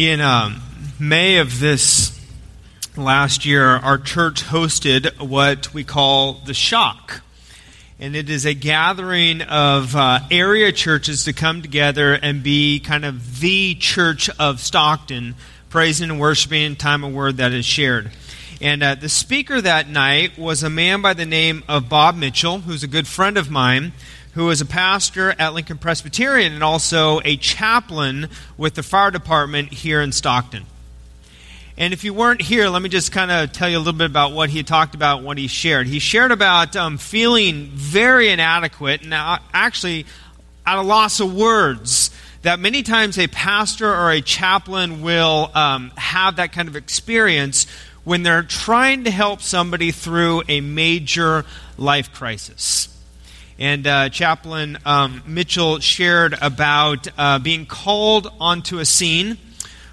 In um, May of this last year, our church hosted what we call the Shock. And it is a gathering of uh, area churches to come together and be kind of the church of Stockton, praising and worshiping, in time of word that is shared. And uh, the speaker that night was a man by the name of Bob Mitchell, who's a good friend of mine who is a pastor at Lincoln Presbyterian and also a chaplain with the fire department here in Stockton. And if you weren't here, let me just kind of tell you a little bit about what he talked about, what he shared. He shared about um, feeling very inadequate and uh, actually at a loss of words. That many times a pastor or a chaplain will um, have that kind of experience when they're trying to help somebody through a major life crisis. And uh, Chaplain um, Mitchell shared about uh, being called onto a scene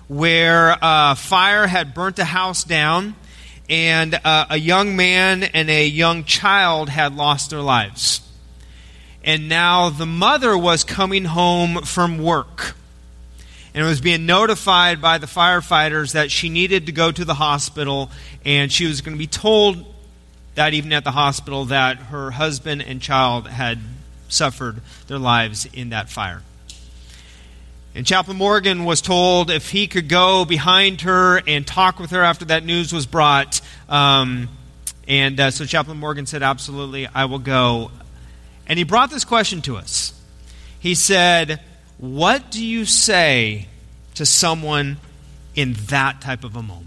where uh, fire had burnt a house down, and uh, a young man and a young child had lost their lives. And now the mother was coming home from work and was being notified by the firefighters that she needed to go to the hospital and she was going to be told that evening at the hospital that her husband and child had suffered their lives in that fire. And Chaplain Morgan was told if he could go behind her and talk with her after that news was brought. Um, and uh, so Chaplain Morgan said, Absolutely, I will go. And he brought this question to us. He said, What do you say to someone in that type of a moment?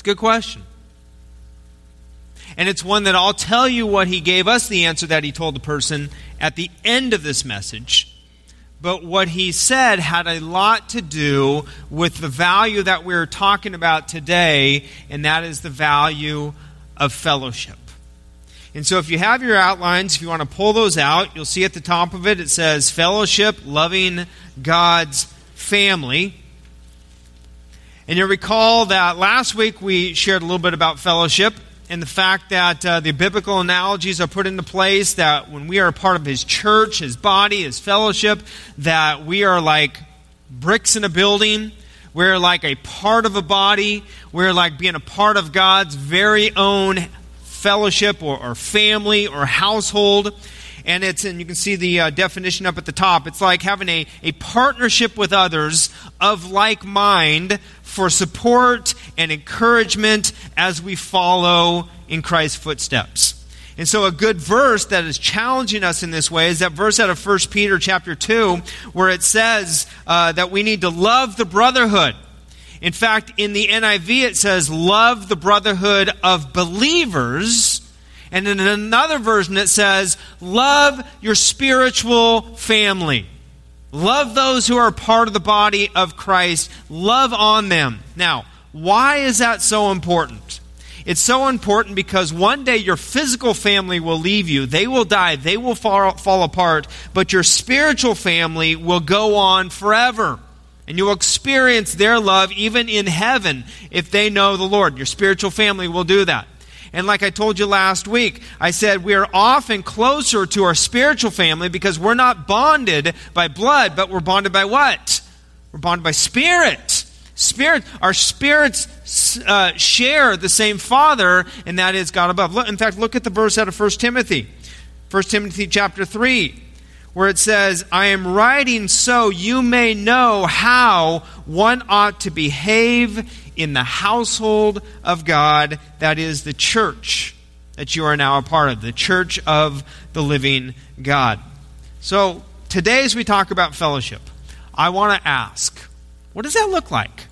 It's a good question. And it's one that I'll tell you what he gave us the answer that he told the person at the end of this message. But what he said had a lot to do with the value that we're talking about today, and that is the value of fellowship. And so, if you have your outlines, if you want to pull those out, you'll see at the top of it it says fellowship, loving God's family. And you recall that last week we shared a little bit about fellowship and the fact that uh, the biblical analogies are put into place that when we are a part of his church, his body, his fellowship, that we are like bricks in a building. We're like a part of a body. We're like being a part of God's very own fellowship or, or family or household and it's and you can see the uh, definition up at the top. It's like having a, a partnership with others of like mind for support and encouragement as we follow in christ's footsteps. And so a good verse that is challenging us in this way is that verse out of 1 peter chapter 2 where it says uh, that we need to love the brotherhood. In fact in the niv it says love the brotherhood of believers and in another version, it says, Love your spiritual family. Love those who are part of the body of Christ. Love on them. Now, why is that so important? It's so important because one day your physical family will leave you. They will die. They will fall, fall apart. But your spiritual family will go on forever. And you will experience their love even in heaven if they know the Lord. Your spiritual family will do that. And like I told you last week, I said we are often closer to our spiritual family because we're not bonded by blood, but we're bonded by what? We're bonded by spirit. Spirit, our spirits uh, share the same Father, and that is God above. Look, in fact, look at the verse out of 1 Timothy. 1 Timothy chapter 3 where it says, I am writing so you may know how one ought to behave in the household of God, that is the church that you are now a part of, the church of the living God. So, today, as we talk about fellowship, I want to ask what does that look like?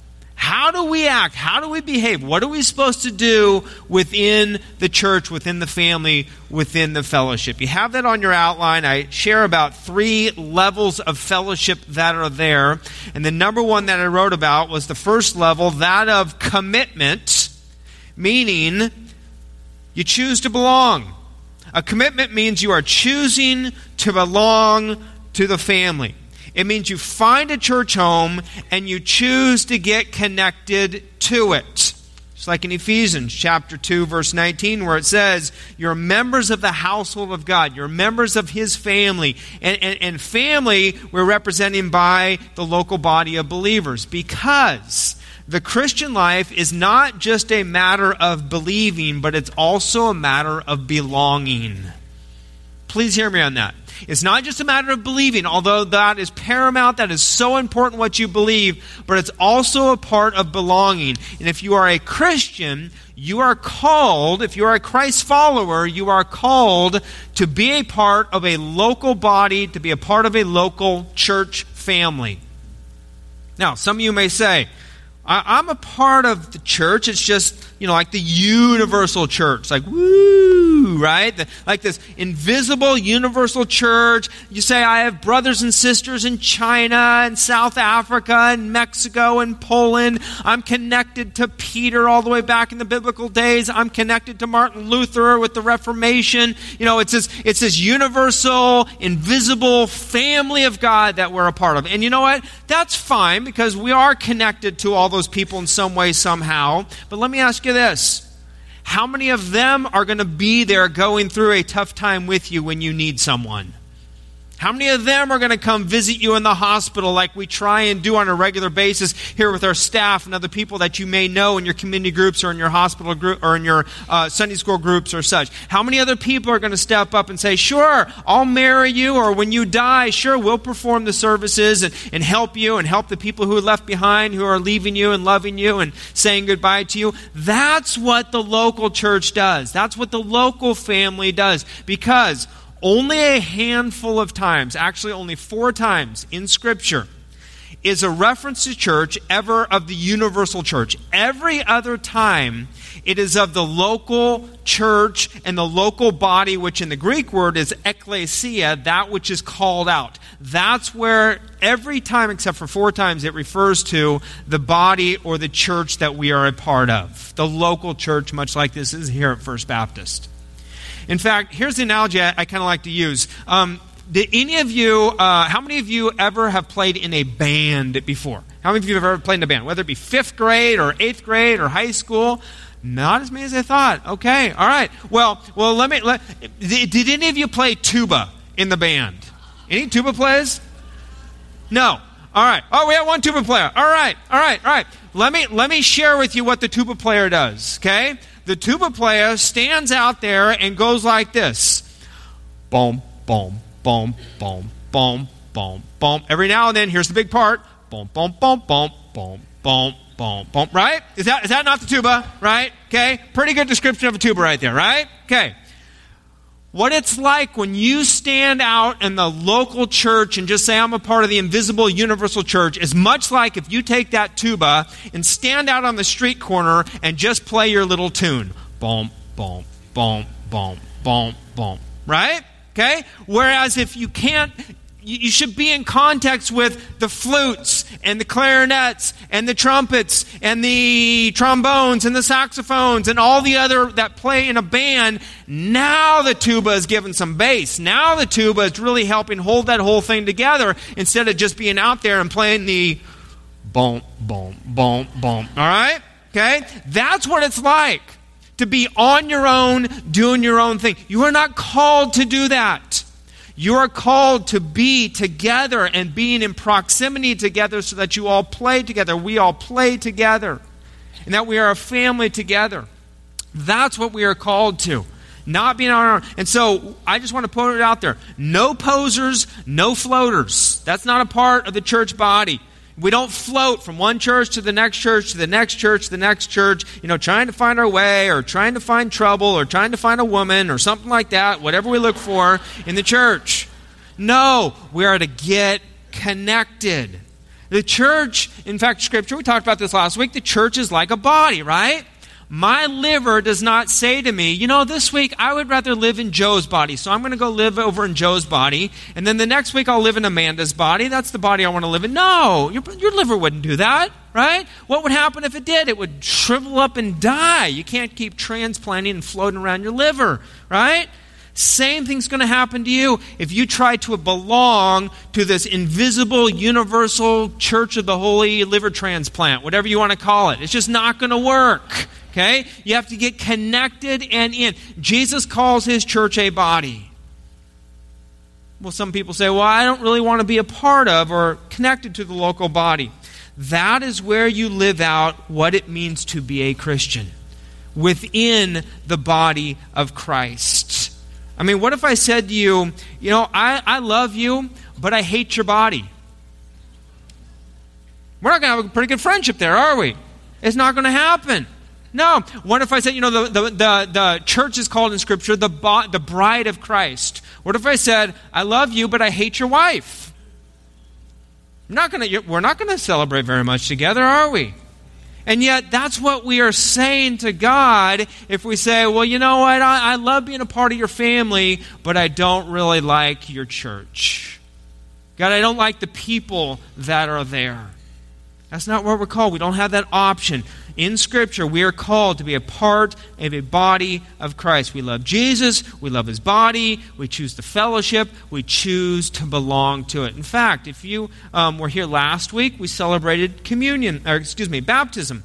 How do we act? How do we behave? What are we supposed to do within the church, within the family, within the fellowship? You have that on your outline. I share about three levels of fellowship that are there. And the number one that I wrote about was the first level, that of commitment, meaning you choose to belong. A commitment means you are choosing to belong to the family. It means you find a church home and you choose to get connected to it. It's like in Ephesians chapter 2 verse 19 where it says, you're members of the household of God. You're members of his family. And, and, and family we're representing by the local body of believers because the Christian life is not just a matter of believing, but it's also a matter of belonging. Please hear me on that. It's not just a matter of believing, although that is paramount, that is so important what you believe, but it's also a part of belonging. And if you are a Christian, you are called, if you are a Christ follower, you are called to be a part of a local body, to be a part of a local church family. Now, some of you may say, I'm a part of the church. It's just, you know, like the universal church. Like, woo, right? The, like this invisible universal church. You say, I have brothers and sisters in China and South Africa and Mexico and Poland. I'm connected to Peter all the way back in the biblical days. I'm connected to Martin Luther with the Reformation. You know, it's this, it's this universal, invisible family of God that we're a part of. And you know what? That's fine because we are connected to all those those people in some way, somehow. But let me ask you this How many of them are going to be there going through a tough time with you when you need someone? How many of them are going to come visit you in the hospital like we try and do on a regular basis here with our staff and other people that you may know in your community groups or in your hospital group or in your uh, Sunday school groups or such? How many other people are going to step up and say, Sure, I'll marry you, or when you die, sure, we'll perform the services and, and help you and help the people who are left behind, who are leaving you and loving you and saying goodbye to you? That's what the local church does. That's what the local family does because only a handful of times, actually only four times in Scripture, is a reference to church ever of the universal church. Every other time, it is of the local church and the local body, which in the Greek word is ekklesia, that which is called out. That's where every time, except for four times, it refers to the body or the church that we are a part of. The local church, much like this is here at First Baptist. In fact, here's the analogy I, I kind of like to use. Um, did any of you, uh, how many of you ever have played in a band before? How many of you have ever played in a band? Whether it be fifth grade or eighth grade or high school? Not as many as I thought. Okay, all right. Well, well, let me. Let, did, did any of you play tuba in the band? Any tuba players? No. All right. Oh, we have one tuba player. All right. All right. All right. Let me let me share with you what the tuba player does. Okay the tuba player stands out there and goes like this boom, boom, boom, boom, boom, boom, boom. Every now and then, here's the big part boom, boom, boom, boom, boom, boom, boom, boom. Right? Is that, is that not the tuba? Right? Okay? Pretty good description of a tuba right there, right? Okay what it's like when you stand out in the local church and just say, I'm a part of the invisible universal church, is much like if you take that tuba and stand out on the street corner and just play your little tune. Boom, boom, boom, boom, boom, boom. Right? Okay? Whereas if you can't you should be in context with the flutes and the clarinets and the trumpets and the trombones and the saxophones and all the other that play in a band. Now the tuba is given some bass. Now the tuba is really helping hold that whole thing together instead of just being out there and playing the boom, boom, boom, boom. All right? Okay? That's what it's like to be on your own, doing your own thing. You are not called to do that. You are called to be together and being in proximity together so that you all play together. We all play together. And that we are a family together. That's what we are called to. Not being on our own. And so I just want to put it out there. No posers, no floaters. That's not a part of the church body. We don't float from one church to the next church to the next church to the next church, you know, trying to find our way or trying to find trouble or trying to find a woman or something like that, whatever we look for in the church. No, we are to get connected. The church, in fact, Scripture, we talked about this last week, the church is like a body, right? My liver does not say to me, you know, this week I would rather live in Joe's body, so I'm going to go live over in Joe's body, and then the next week I'll live in Amanda's body. That's the body I want to live in. No, your, your liver wouldn't do that, right? What would happen if it did? It would shrivel up and die. You can't keep transplanting and floating around your liver, right? Same thing's going to happen to you if you try to belong to this invisible, universal church of the holy liver transplant, whatever you want to call it. It's just not going to work. Okay? You have to get connected and in. Jesus calls his church a body. Well, some people say, well, I don't really want to be a part of or connected to the local body. That is where you live out what it means to be a Christian within the body of Christ. I mean, what if I said to you, you know, I, I love you, but I hate your body? We're not going to have a pretty good friendship there, are we? It's not going to happen. No. What if I said, you know, the, the, the, the church is called in Scripture the, the bride of Christ? What if I said, I love you, but I hate your wife? Not gonna, we're not going to celebrate very much together, are we? And yet, that's what we are saying to God if we say, well, you know what? I, I love being a part of your family, but I don't really like your church. God, I don't like the people that are there. That's not what we're called. We don't have that option. In Scripture, we are called to be a part of a body of Christ. We love Jesus, we love his body, we choose the fellowship, we choose to belong to it. In fact, if you um, were here last week, we celebrated communion, or excuse me, baptism.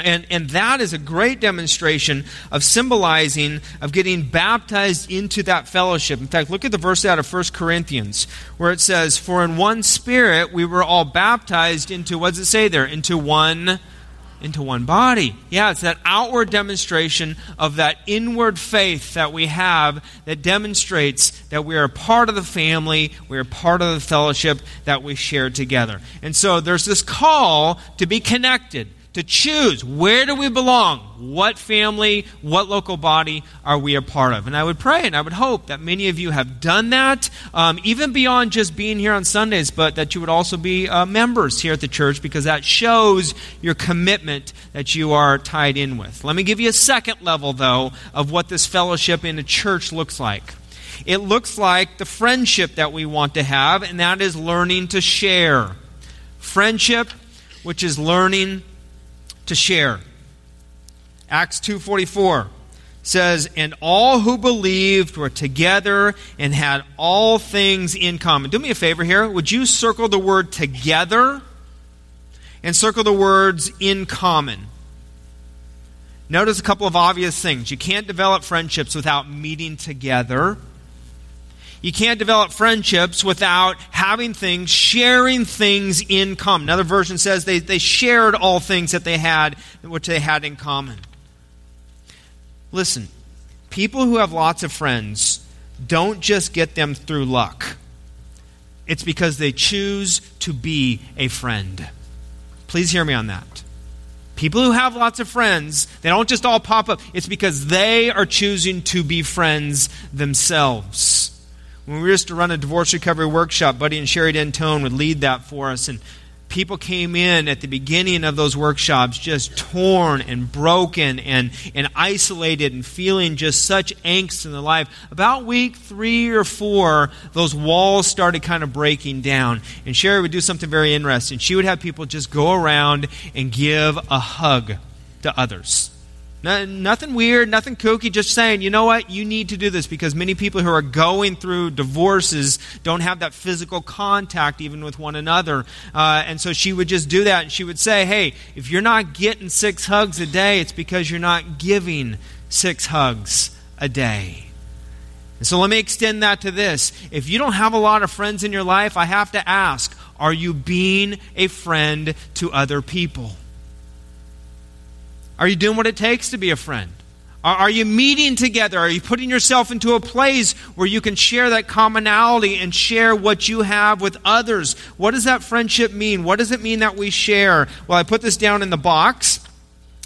And, and that is a great demonstration of symbolizing, of getting baptized into that fellowship. In fact, look at the verse out of 1 Corinthians, where it says, For in one spirit we were all baptized into, what does it say there? Into one into one body. Yeah, it's that outward demonstration of that inward faith that we have that demonstrates that we are part of the family, we are part of the fellowship that we share together. And so there's this call to be connected to choose where do we belong? What family, what local body are we a part of? And I would pray and I would hope that many of you have done that, um, even beyond just being here on Sundays, but that you would also be uh, members here at the church because that shows your commitment that you are tied in with. Let me give you a second level, though, of what this fellowship in a church looks like. It looks like the friendship that we want to have, and that is learning to share. Friendship, which is learning to share. Acts 2:44 says, "And all who believed were together and had all things in common." Do me a favor here. Would you circle the word together and circle the words in common? Notice a couple of obvious things. You can't develop friendships without meeting together. You can't develop friendships without having things, sharing things in common. Another version says they, they shared all things that they had, which they had in common. Listen, people who have lots of friends don't just get them through luck. It's because they choose to be a friend. Please hear me on that. People who have lots of friends, they don't just all pop up. It's because they are choosing to be friends themselves. When we used to run a divorce recovery workshop, Buddy and Sherry Dentone would lead that for us. And people came in at the beginning of those workshops just torn and broken and, and isolated and feeling just such angst in their life. About week three or four, those walls started kind of breaking down. And Sherry would do something very interesting. She would have people just go around and give a hug to others. No, nothing weird, nothing kooky, just saying, you know what, you need to do this because many people who are going through divorces don't have that physical contact even with one another. Uh, and so she would just do that and she would say, hey, if you're not getting six hugs a day, it's because you're not giving six hugs a day. And so let me extend that to this. If you don't have a lot of friends in your life, I have to ask, are you being a friend to other people? Are you doing what it takes to be a friend? Are, you meeting together? Are you putting yourself into a place where you can share that commonality and share what you have with others? What does that friendship mean? What does it mean that we share? Well, I put this down in the box.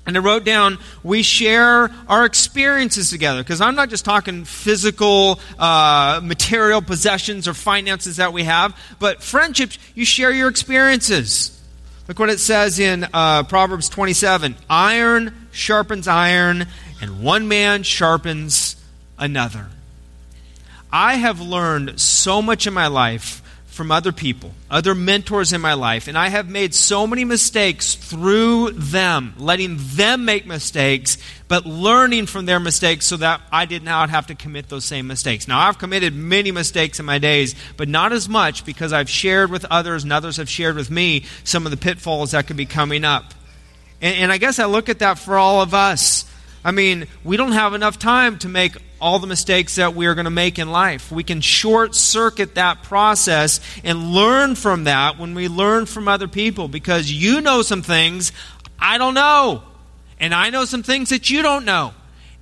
And I wrote down, we share our experiences together. Because I'm not just talking physical, uh, material possessions or finances that we have, but friendships, you share your experiences. Look what it says in uh, Proverbs 27 Iron sharpens iron, and one man sharpens another. I have learned so much in my life from other people, other mentors in my life, and I have made so many mistakes through them, letting them make mistakes, but learning from their mistakes so that I did not have to commit those same mistakes. Now, I've committed many mistakes in my days, but not as much because I've shared with others and others have shared with me some of the pitfalls that could be coming up. And, and I guess I look at that for all of us. I mean, we don't have enough time to make all the mistakes that we are going to make in life. We can short circuit that process and learn from that when we learn from other people because you know some things I don't know. And I know some things that you don't know.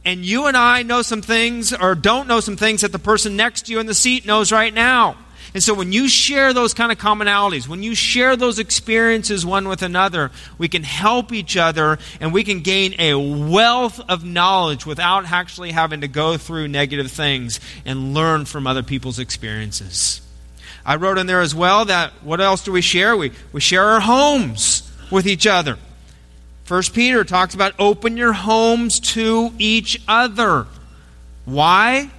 And you and I know some things or don't know some things that the person next to you in the seat knows right now. And so when you share those kind of commonalities, when you share those experiences one with another, we can help each other and we can gain a wealth of knowledge without actually having to go through negative things and learn from other people's experiences. I wrote in there as well that what else do we share? We, we share our homes with each other. First Peter talks about open your homes to each other. Why?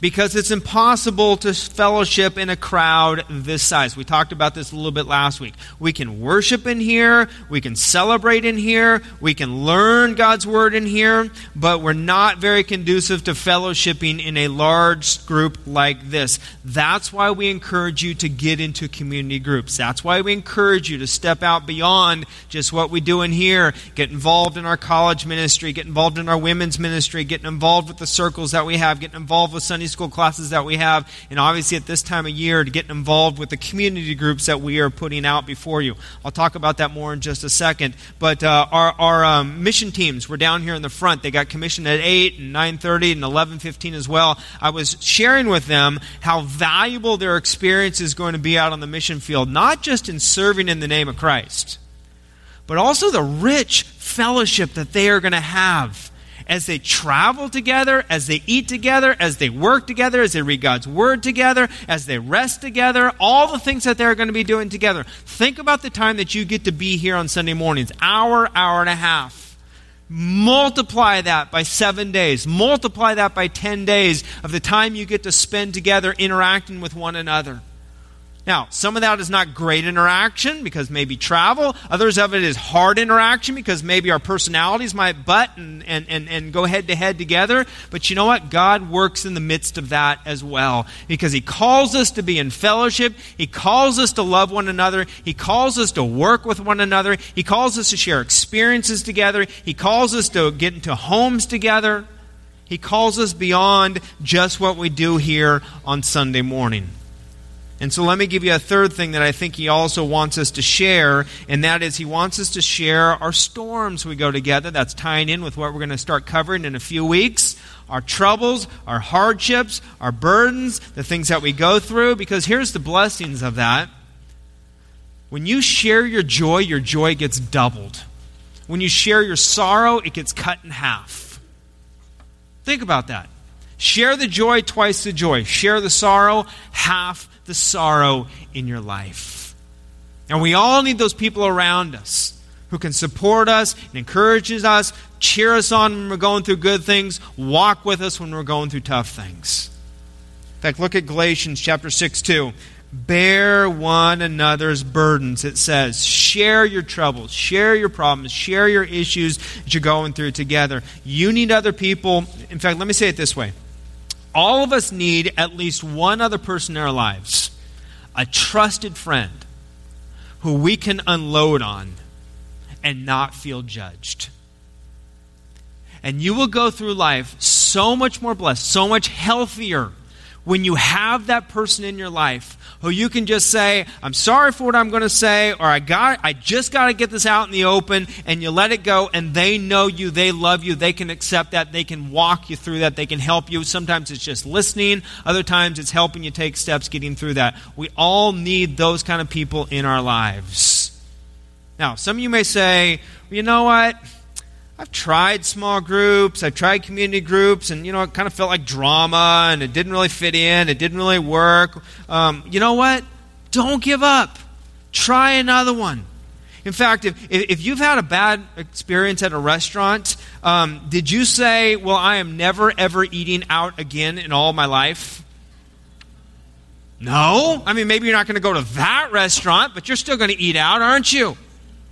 Because it's impossible to fellowship in a crowd this size. We talked about this a little bit last week. We can worship in here, we can celebrate in here, we can learn God's word in here, but we're not very conducive to fellowshipping in a large group like this. That's why we encourage you to get into community groups. That's why we encourage you to step out beyond just what we do in here, get involved in our college ministry, get involved in our women's ministry, get involved with the circles that we have, get involved with Sunday school classes that we have, and obviously at this time of year to get involved with the community groups that we are putting out before you. I'll talk about that more in just a second. But uh, our, our um, mission teams were down here in the front. They got commissioned at 8 and 9.30 and 11.15 as well. I was sharing with them how valuable their experience is going to be out on the mission field, not just in serving in the name of Christ, but also the rich fellowship that they are going to have as they travel together, as they eat together, as they work together, as they read God's Word together, as they rest together, all the things that they're going to be doing together. Think about the time that you get to be here on Sunday mornings hour, hour and a half. Multiply that by seven days. Multiply that by 10 days of the time you get to spend together interacting with one another. Now, some of that is not great interaction because maybe travel. Others of it is hard interaction because maybe our personalities might butt and, and, and, and go head to head together. But you know what? God works in the midst of that as well because He calls us to be in fellowship. He calls us to love one another. He calls us to work with one another. He calls us to share experiences together. He calls us to get into homes together. He calls us beyond just what we do here on Sunday morning. And so let me give you a third thing that I think he also wants us to share, and that is he wants us to share our storms we go together. That's tying in with what we're going to start covering in a few weeks. Our troubles, our hardships, our burdens, the things that we go through, because here's the blessings of that. When you share your joy, your joy gets doubled. When you share your sorrow, it gets cut in half. Think about that. Share the joy, twice the joy. Share the sorrow, half the sorrow in your life. And we all need those people around us who can support us and encourages us, cheer us on when we're going through good things, walk with us when we're going through tough things. In fact, look at Galatians chapter 6 2. Bear one another's burdens, it says. Share your troubles, share your problems, share your issues that you're going through together. You need other people. In fact, let me say it this way all of us need at least one other person in our lives, a trusted friend who we can unload on and not feel judged. And you will go through life so much more blessed, so much healthier when you have that person in your life who you can just say, I'm sorry for what I'm going to say, or I got I just got to get this out in the open, and you let it go, and they know you, they love you, they can accept that, they can walk you through that, they can help you. Sometimes it's just listening, other times it's helping you take steps getting through that. We all need those kind of people in our lives. Now, some of you may say, you know what? I've tried small groups, I've tried community groups, and you know, it kind of felt like drama, and it didn't really fit in, it didn't really work. Um, you know what? Don't give up. Try another one. In fact, if, if you've had a bad experience at a restaurant, um, did you say, Well, I am never, ever eating out again in all my life? No. I mean, maybe you're not going to go to that restaurant, but you're still going to eat out, aren't you?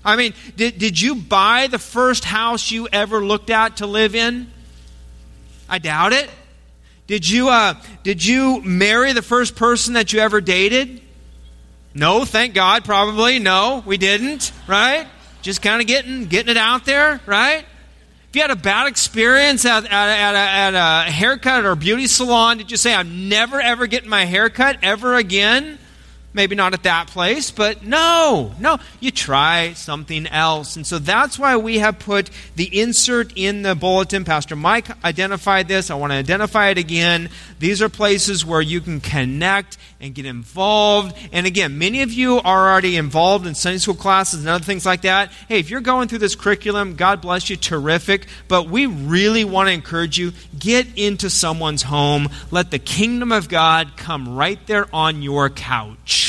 I mean, did, did you buy the first house you ever looked at to live in? I doubt it. Did you, uh, did you marry the first person that you ever dated? No, thank God, probably. No, we didn't, right? Just kind of getting, getting it out there, right? If you had a bad experience at, at, at, a, at a haircut or a beauty salon, did you say, I'm never, ever getting my haircut ever again? Maybe not at that place, but no, no, you try something else. And so that's why we have put the insert in the bulletin. Pastor Mike identified this. I want to identify it again. These are places where you can connect and get involved. And again, many of you are already involved in Sunday school classes and other things like that. Hey, if you're going through this curriculum, God bless you, terrific. But we really want to encourage you get into someone's home. Let the kingdom of God come right there on your couch.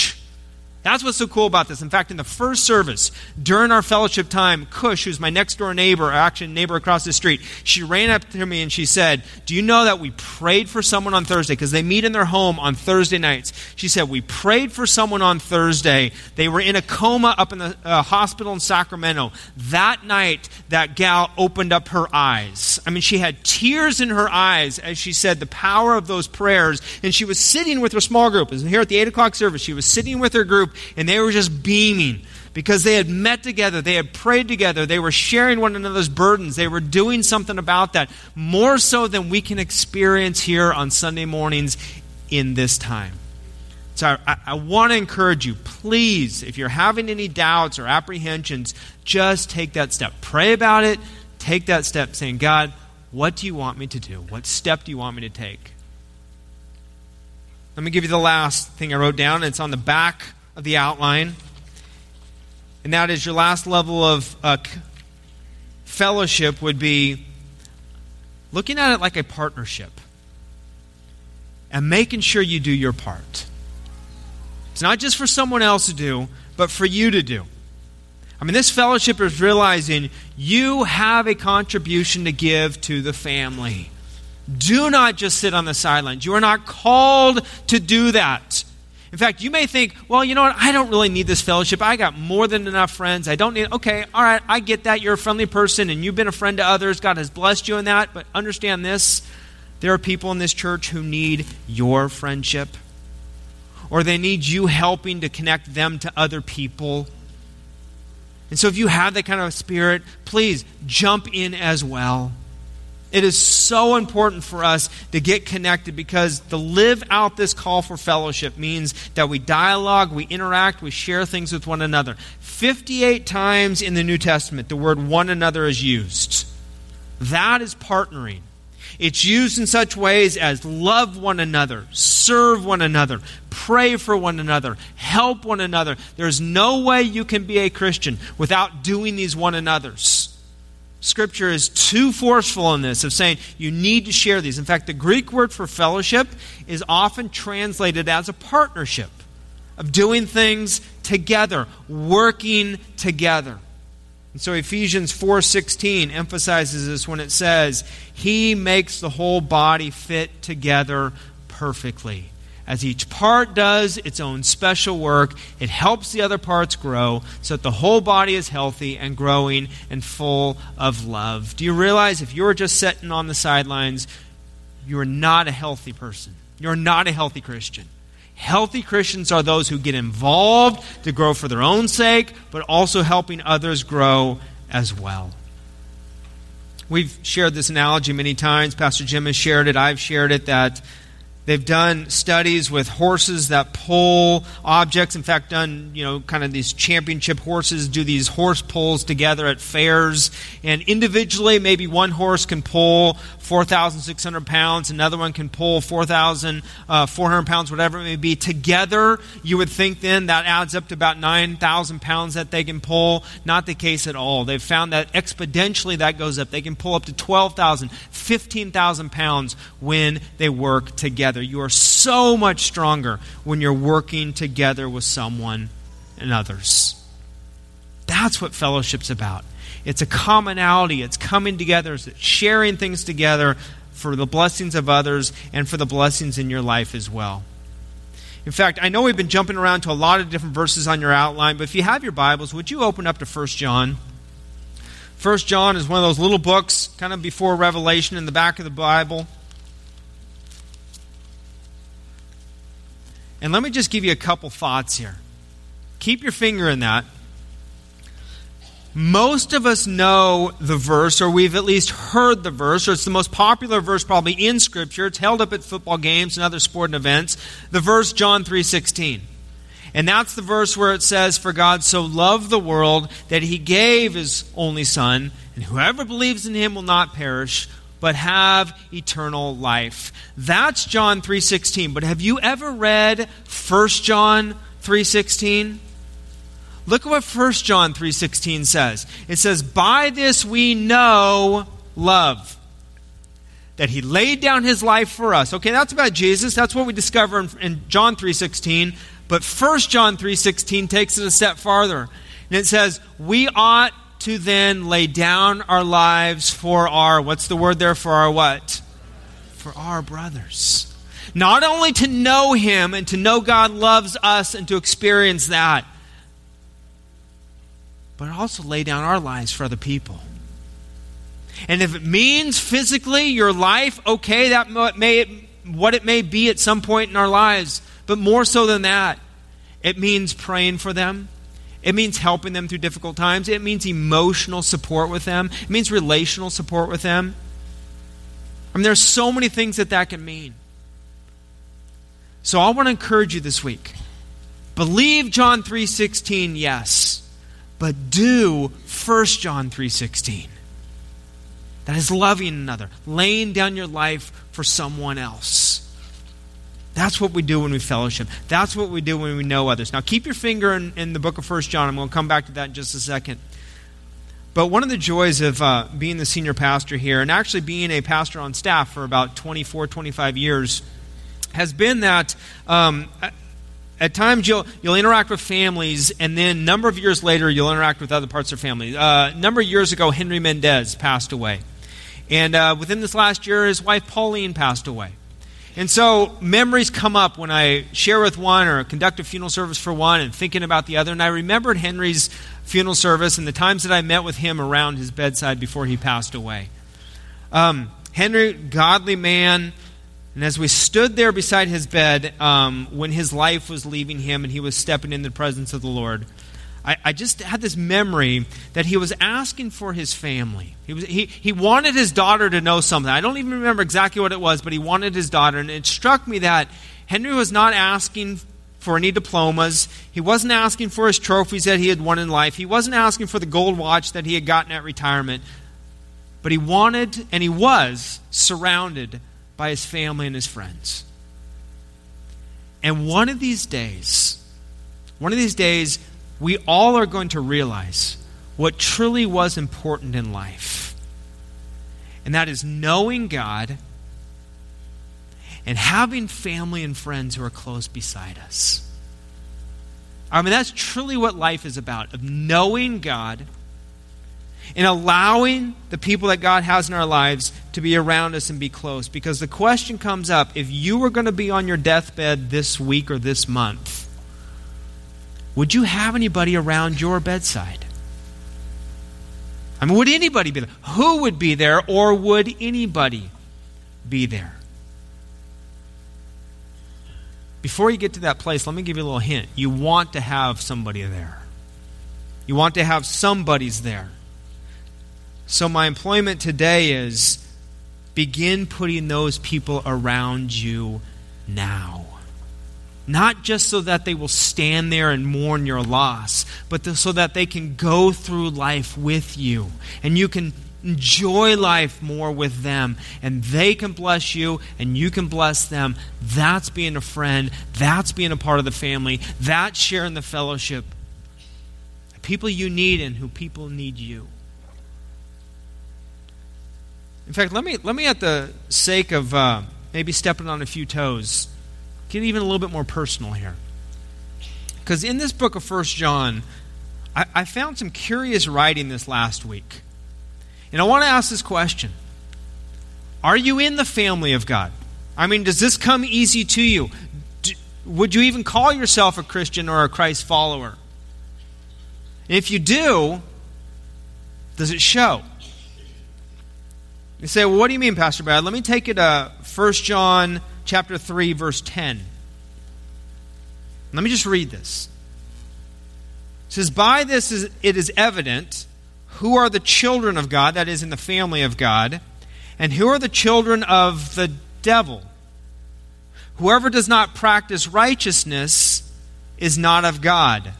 That's what's so cool about this. In fact, in the first service, during our fellowship time, Cush, who's my next door neighbor, actually neighbor across the street, she ran up to me and she said, Do you know that we prayed for someone on Thursday? Because they meet in their home on Thursday nights. She said, We prayed for someone on Thursday. They were in a coma up in the uh, hospital in Sacramento. That night, that gal opened up her eyes. I mean, she had tears in her eyes as she said the power of those prayers. And she was sitting with her small group. And here at the 8 o'clock service, she was sitting with her group and they were just beaming because they had met together, they had prayed together, they were sharing one another's burdens, they were doing something about that, more so than we can experience here on Sunday mornings in this time. So I, I want to encourage you, please, if you're having any doubts or apprehensions, just take that step. Pray about it, take that step, saying, God, what do you want me to do? What step do you want me to take? Let me give you the last thing I wrote down. It's on the back of the outline. And that is your last level of uh, fellowship would be looking at it like a partnership and making sure you do your part. It's not just for someone else to do, but for you to do. I mean, this fellowship is realizing you have a contribution to give to the family. Do not just sit on the sidelines. You are not called to do that. In fact, you may think, well, you know what? I don't really need this fellowship. I got more than enough friends. I don't need, okay, all right, I get that. You're a friendly person and you've been a friend to others. God has blessed you in that. But understand this there are people in this church who need your friendship, or they need you helping to connect them to other people. And so if you have that kind of spirit, please jump in as well. It is so important for us to get connected because to live out this call for fellowship means that we dialogue, we interact, we share things with one another. 58 times in the New Testament, the word one another is used. That is partnering. It's used in such ways as love one another, serve one another, pray for one another, help one another. There's no way you can be a Christian without doing these one another's. Scripture is too forceful in this of saying you need to share these. In fact, the Greek word for fellowship is often translated as a partnership of doing things together, working together. And so Ephesians 4:16 emphasizes this when it says, "He makes the whole body fit together perfectly." As each part does its own special work, it helps the other parts grow so that the whole body is healthy and growing and full of love. Do you realize if you're just sitting on the sidelines, you're not a healthy person? You're not a healthy Christian. Healthy Christians are those who get involved to grow for their own sake, but also helping others grow as well. We've shared this analogy many times. Pastor Jim has shared it. I've shared it that They've done studies with horses that pull objects. In fact, done, you know, kind of these championship horses do these horse pulls together at fairs. And individually, maybe one horse can pull 4,600 pounds, another one can pull 4,400 uh, pounds, whatever it may be. Together, you would think then that adds up to about 9,000 pounds that they can pull. Not the case at all. They've found that exponentially that goes up. They can pull up to 12,000, 15,000 pounds when they work together. You are so much stronger when you're working together with someone and others. That's what fellowship's about. It's a commonality, it's coming together, it's sharing things together for the blessings of others and for the blessings in your life as well. In fact, I know we've been jumping around to a lot of different verses on your outline, but if you have your Bibles, would you open up to 1 John? 1 John is one of those little books, kind of before Revelation in the back of the Bible. And let me just give you a couple thoughts here. Keep your finger in that. Most of us know the verse, or we've at least heard the verse, or it's the most popular verse probably in Scripture. It's held up at football games and other sporting events. The verse John 3.16. And that's the verse where it says, For God so loved the world that he gave his only Son, and whoever believes in him will not perish, but have eternal life. That's John 3:16. But have you ever read 1 John 3:16? Look at what 1 John 3:16 says. It says, "By this we know love." That he laid down his life for us. Okay, that's about Jesus. That's what we discover in, in John 3:16. But 1 John 3:16 takes it a step farther. And it says, "We ought to then lay down our lives for our what's the word there for our what? For our brothers." Not only to know him and to know God loves us and to experience that, but also lay down our lives for other people. And if it means physically your life, okay, that may what it may be at some point in our lives, but more so than that, it means praying for them. It means helping them through difficult times. It means emotional support with them. It means relational support with them. I mean, there's so many things that that can mean. So I want to encourage you this week. Believe John 3:16, yes but do 1 John 3:16. That is loving another, laying down your life for someone else. That's what we do when we fellowship. That's what we do when we know others. Now, keep your finger in, in the book of 1 John. I'm going to come back to that in just a second. But one of the joys of uh, being the senior pastor here, and actually being a pastor on staff for about 24, 25 years, has been that um, at times, you'll, you'll interact with families, and then a number of years later, you'll interact with other parts of family. Uh, a number of years ago, Henry Mendez passed away. And uh, within this last year, his wife Pauline passed away. And so memories come up when I share with one or conduct a funeral service for one and thinking about the other. And I remembered Henry's funeral service and the times that I met with him around his bedside before he passed away. Um, Henry, godly man, and as we stood there beside his bed um, when his life was leaving him and he was stepping in the presence of the Lord, I, I, just had this memory that he was asking for his family. He, was, he, he wanted his daughter to know something. I don't even remember exactly what it was, but he wanted his daughter. And it struck me that Henry was not asking for any diplomas. He wasn't asking for his trophies that he had won in life. He wasn't asking for the gold watch that he had gotten at retirement. But he wanted, and he was, surrounded by his family and his friends. And one of these days, one of these days, we all are going to realize what truly was important in life. And that is knowing God and having family and friends who are close beside us. I mean, that's truly what life is about of knowing God in allowing the people that God has in our lives to be around us and be close. Because the question comes up if you were going to be on your deathbed this week or this month, would you have anybody around your bedside? I mean, would anybody be there? Who would be there, or would anybody be there? Before you get to that place, let me give you a little hint. You want to have somebody there. You want to have somebody's there. So, my employment today is begin putting those people around you now. Not just so that they will stand there and mourn your loss, but so that they can go through life with you and you can enjoy life more with them and they can bless you and you can bless them. That's being a friend. That's being a part of the family. That's sharing the fellowship. People you need and who people need you. In fact, let me, let me at the sake of uh, maybe stepping on a few toes, get even a little bit more personal here. Because in this book of First John, I, I found some curious writing this last week. And I want to ask this question Are you in the family of God? I mean, does this come easy to you? Would you even call yourself a Christian or a Christ follower? If you do, does it show? You say, well, what do you mean, Pastor Brad? Let me take it to uh, 1 John chapter 3, verse 10. Let me just read this. It says, By this is, it is evident who are the children of God, that is, in the family of God, and who are the children of the devil? Whoever does not practice righteousness is not of God,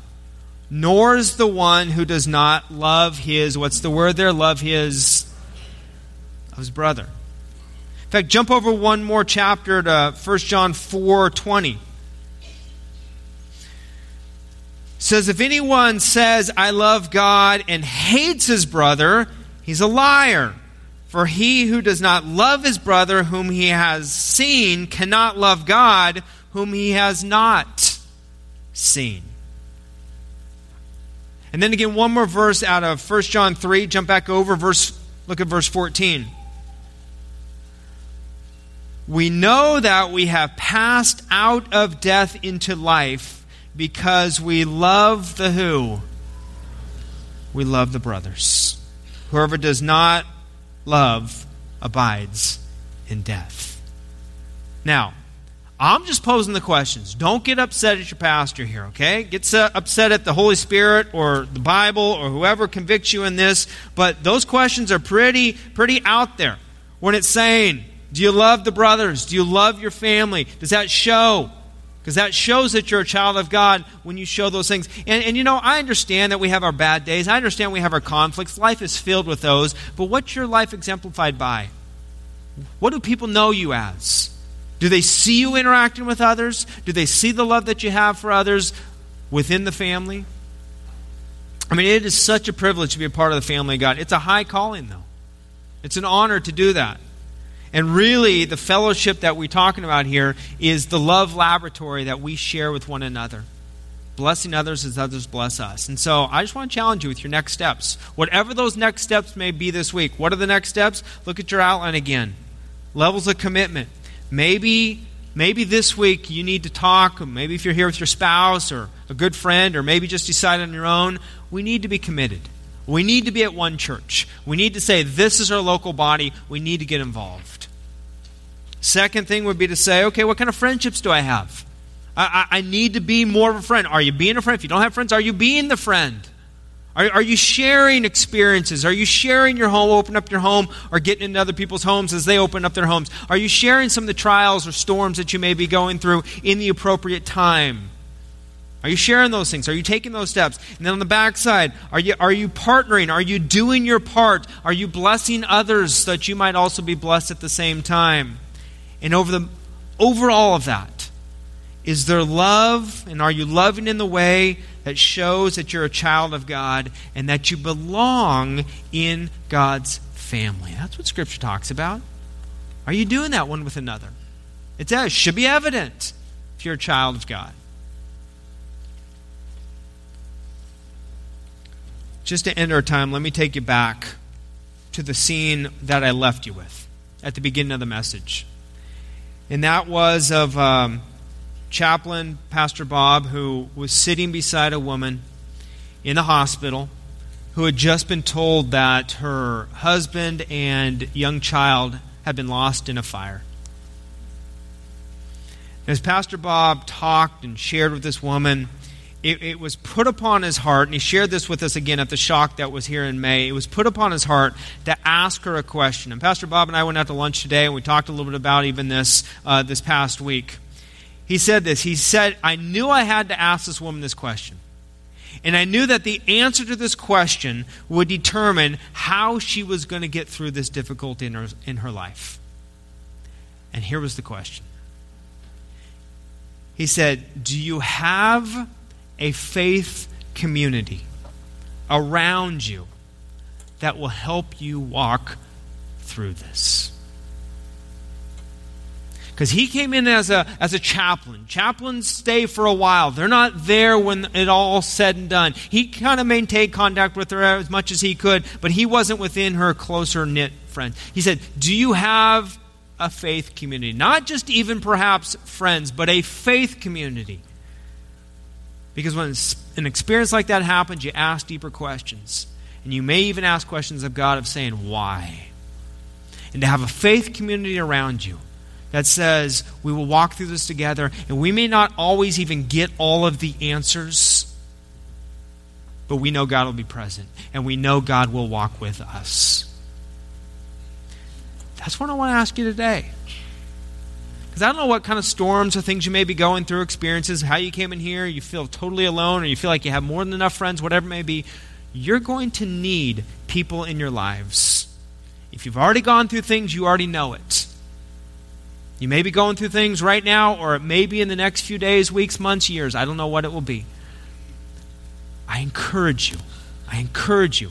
nor is the one who does not love his, what's the word there? Love his, of his brother. In fact, jump over one more chapter to 1 John 4 20 says, If anyone says, I love God and hates his brother, he's a liar. For he who does not love his brother whom he has seen cannot love God whom he has not seen. And then again, one more verse out of 1 John 3. Jump back over, verse, look at verse 14. We know that we have passed out of death into life because we love the who? We love the brothers. Whoever does not love abides in death. Now, I'm just posing the questions. Don't get upset at your pastor here, okay? Get upset at the Holy Spirit or the Bible or whoever convicts you in this, but those questions are pretty pretty out there. When it's saying, do you love the brothers? Do you love your family? Does that show? Because that shows that you're a child of God when you show those things. And, and you know, I understand that we have our bad days. I understand we have our conflicts. Life is filled with those. But what's your life exemplified by? What do people know you as? Do they see you interacting with others? Do they see the love that you have for others within the family? I mean, it is such a privilege to be a part of the family of God. It's a high calling, though. It's an honor to do that. And really, the fellowship that we're talking about here is the love laboratory that we share with one another. Blessing others as others bless us. And so I just want to challenge you with your next steps. Whatever those next steps may be this week, what are the next steps? Look at your outline again. Levels of commitment. Maybe maybe this week you need to talk, maybe if you're here with your spouse or a good friend, or maybe just decide on your own, we need to be committed. We need to be at one church. We need to say, this is our local body. We need to get involved. Second thing would be to say, okay, what kind of friendships do I have? I, I, I need to be more of a friend. Are you being a friend? If you don't have friends, are you being the friend? Are, are you sharing experiences? Are you sharing your home, open up your home, or getting into other people's homes as they open up their homes? Are you sharing some of the trials or storms that you may be going through in the appropriate time? Are you sharing those things? Are you taking those steps? And then on the backside, are you, are you partnering? Are you doing your part? Are you blessing others so that you might also be blessed at the same time? And over, the, over all of that, is there love? And are you loving in the way that shows that you're a child of God and that you belong in God's family? That's what Scripture talks about. Are you doing that one with another? It does. Should be evident if you're a child of God. Just to end our time, let me take you back to the scene that I left you with at the beginning of the message. And that was of um, chaplain Pastor Bob, who was sitting beside a woman in the hospital who had just been told that her husband and young child had been lost in a fire. As Pastor Bob talked and shared with this woman, it, it, was put upon his heart, and he shared this with us again at the shock that was here in May. It was put upon his heart to ask her a question. And Pastor Bob and I went out to lunch today, and we talked a little bit about even this uh, this past week. He said this. He said, I knew I had to ask this woman this question. And I knew that the answer to this question would determine how she was going to get through this difficulty in her, in her life. And here was the question. He said, Do you have a faith community around you that will help you walk through this. Because he came in as a, as a chaplain. Chaplains stay for a while. They're not there when it all said and done. He kind of maintained contact with her as much as he could, but he wasn't within her closer knit friends. He said, Do you have a faith community? Not just even perhaps friends, but a faith community because when an experience like that happens, you ask deeper questions. And you may even ask questions of God of saying, why? And to have a faith community around you that says, we will walk through this together, and we may not always even get all of the answers, but we know God will be present, and we know God will walk with us. That's what I want to ask you today. Because I don't know what kind of storms or things you may be going through, experiences, how you came in here, you feel totally alone, or you feel like you have more than enough friends, whatever it may be. You're going to need people in your lives. If you've already gone through things, you already know it. You may be going through things right now, or it may be in the next few days, weeks, months, years. I don't know what it will be. I encourage you. I encourage you.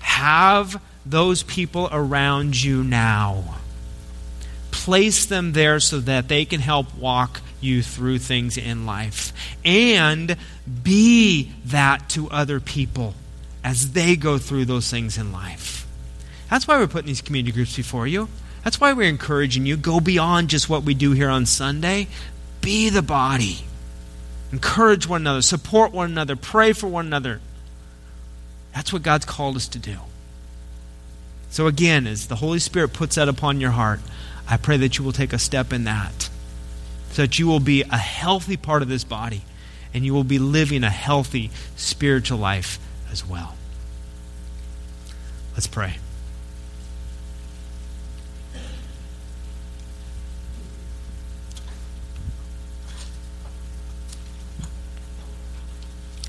Have those people around you now. Place them there so that they can help walk you through things in life. And be that to other people as they go through those things in life. That's why we're putting these community groups before you. That's why we're encouraging you. Go beyond just what we do here on Sunday. Be the body. Encourage one another, support one another, pray for one another. That's what God's called us to do. So, again, as the Holy Spirit puts that upon your heart, I pray that you will take a step in that. So that you will be a healthy part of this body and you will be living a healthy spiritual life as well. Let's pray.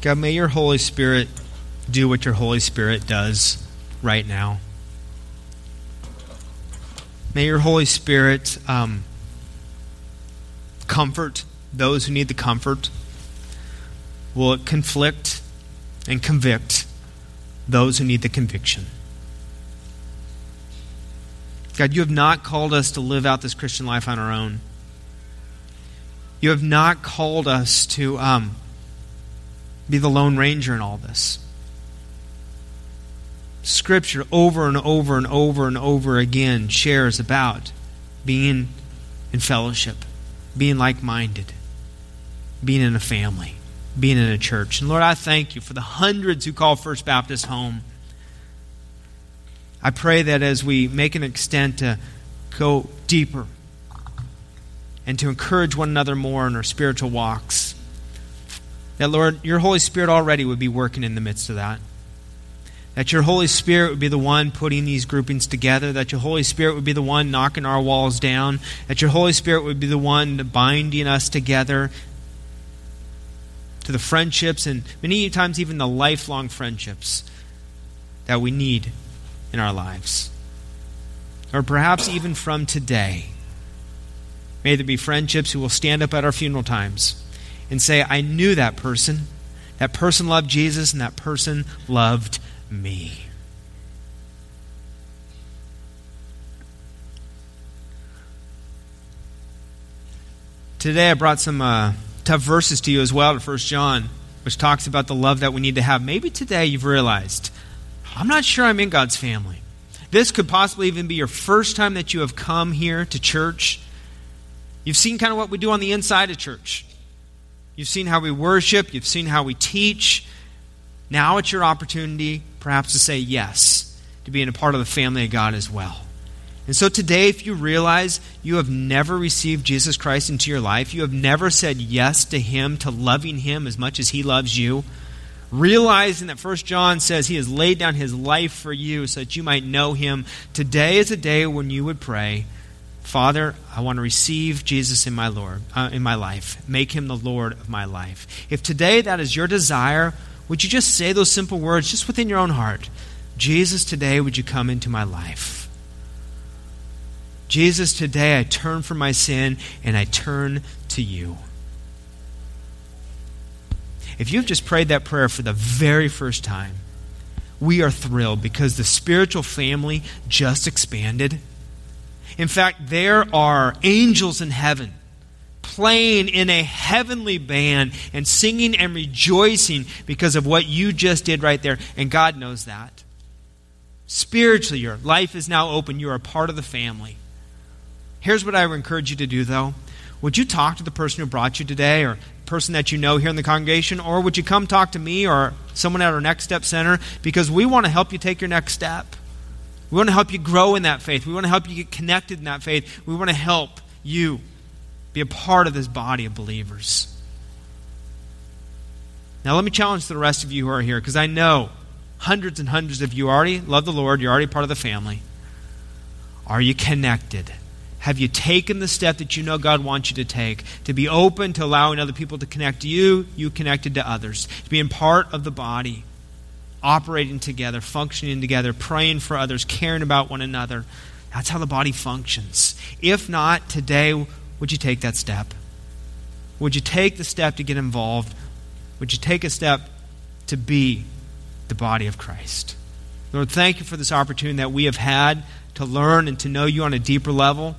God, may your Holy Spirit do what your Holy Spirit does right now. May your Holy Spirit um, comfort those who need the comfort. Will it conflict and convict those who need the conviction? God, you have not called us to live out this Christian life on our own. You have not called us to. Um, be the Lone Ranger in all this. Scripture over and over and over and over again shares about being in fellowship, being like minded, being in a family, being in a church. And Lord, I thank you for the hundreds who call First Baptist home. I pray that as we make an extent to go deeper and to encourage one another more in our spiritual walks, that, Lord, your Holy Spirit already would be working in the midst of that. That your Holy Spirit would be the one putting these groupings together. That your Holy Spirit would be the one knocking our walls down. That your Holy Spirit would be the one binding us together to the friendships and many times even the lifelong friendships that we need in our lives. Or perhaps even from today. May there be friendships who will stand up at our funeral times and say, I knew that person. That person loved Jesus, and that person loved me. Today I brought some uh, tough verses to you as well to 1 John, which talks about the love that we need to have. Maybe today you've realized, I'm not sure I'm in God's family. This could possibly even be your first time that you have come here to church. You've seen kind of what we do on the inside of church. You've seen how we worship, you've seen how we teach. Now it's your opportunity, perhaps, to say yes to being a part of the family of God as well. And so today, if you realize you have never received Jesus Christ into your life, you have never said yes to Him, to loving Him as much as He loves you, realizing that First John says He has laid down His life for you so that you might know Him, today is a day when you would pray, Father, I want to receive Jesus in my Lord, uh, in my life. Make him the Lord of my life. If today that is your desire, would you just say those simple words just within your own heart? Jesus, today would you come into my life? Jesus, today I turn from my sin and I turn to you. If you've just prayed that prayer for the very first time, we are thrilled because the spiritual family just expanded. In fact, there are angels in heaven playing in a heavenly band and singing and rejoicing because of what you just did right there. And God knows that. Spiritually, your life is now open. You are a part of the family. Here's what I would encourage you to do, though. Would you talk to the person who brought you today or person that you know here in the congregation, or would you come talk to me or someone at our Next Step Center? Because we want to help you take your next step. We want to help you grow in that faith. We want to help you get connected in that faith. We want to help you be a part of this body of believers. Now, let me challenge the rest of you who are here, because I know hundreds and hundreds of you already love the Lord, you're already part of the family. Are you connected? Have you taken the step that you know God wants you to take? To be open to allowing other people to connect to you, you connected to others. To being part of the body, operating together, functioning together, praying for others, caring about one another. That's how the body functions. If not, today, would you take that step? Would you take the step to get involved? Would you take a step to be the body of Christ? Lord, thank you for this opportunity that we have had to learn and to know you on a deeper level.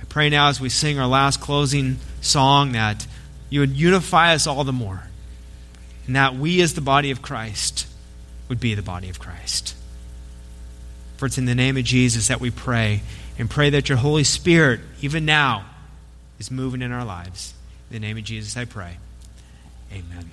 I pray now as we sing our last closing song that you would unify us all the more, and that we, as the body of Christ, would be the body of Christ. For it's in the name of Jesus that we pray, and pray that your Holy Spirit, even now, is moving in our lives. In the name of Jesus, I pray. Amen.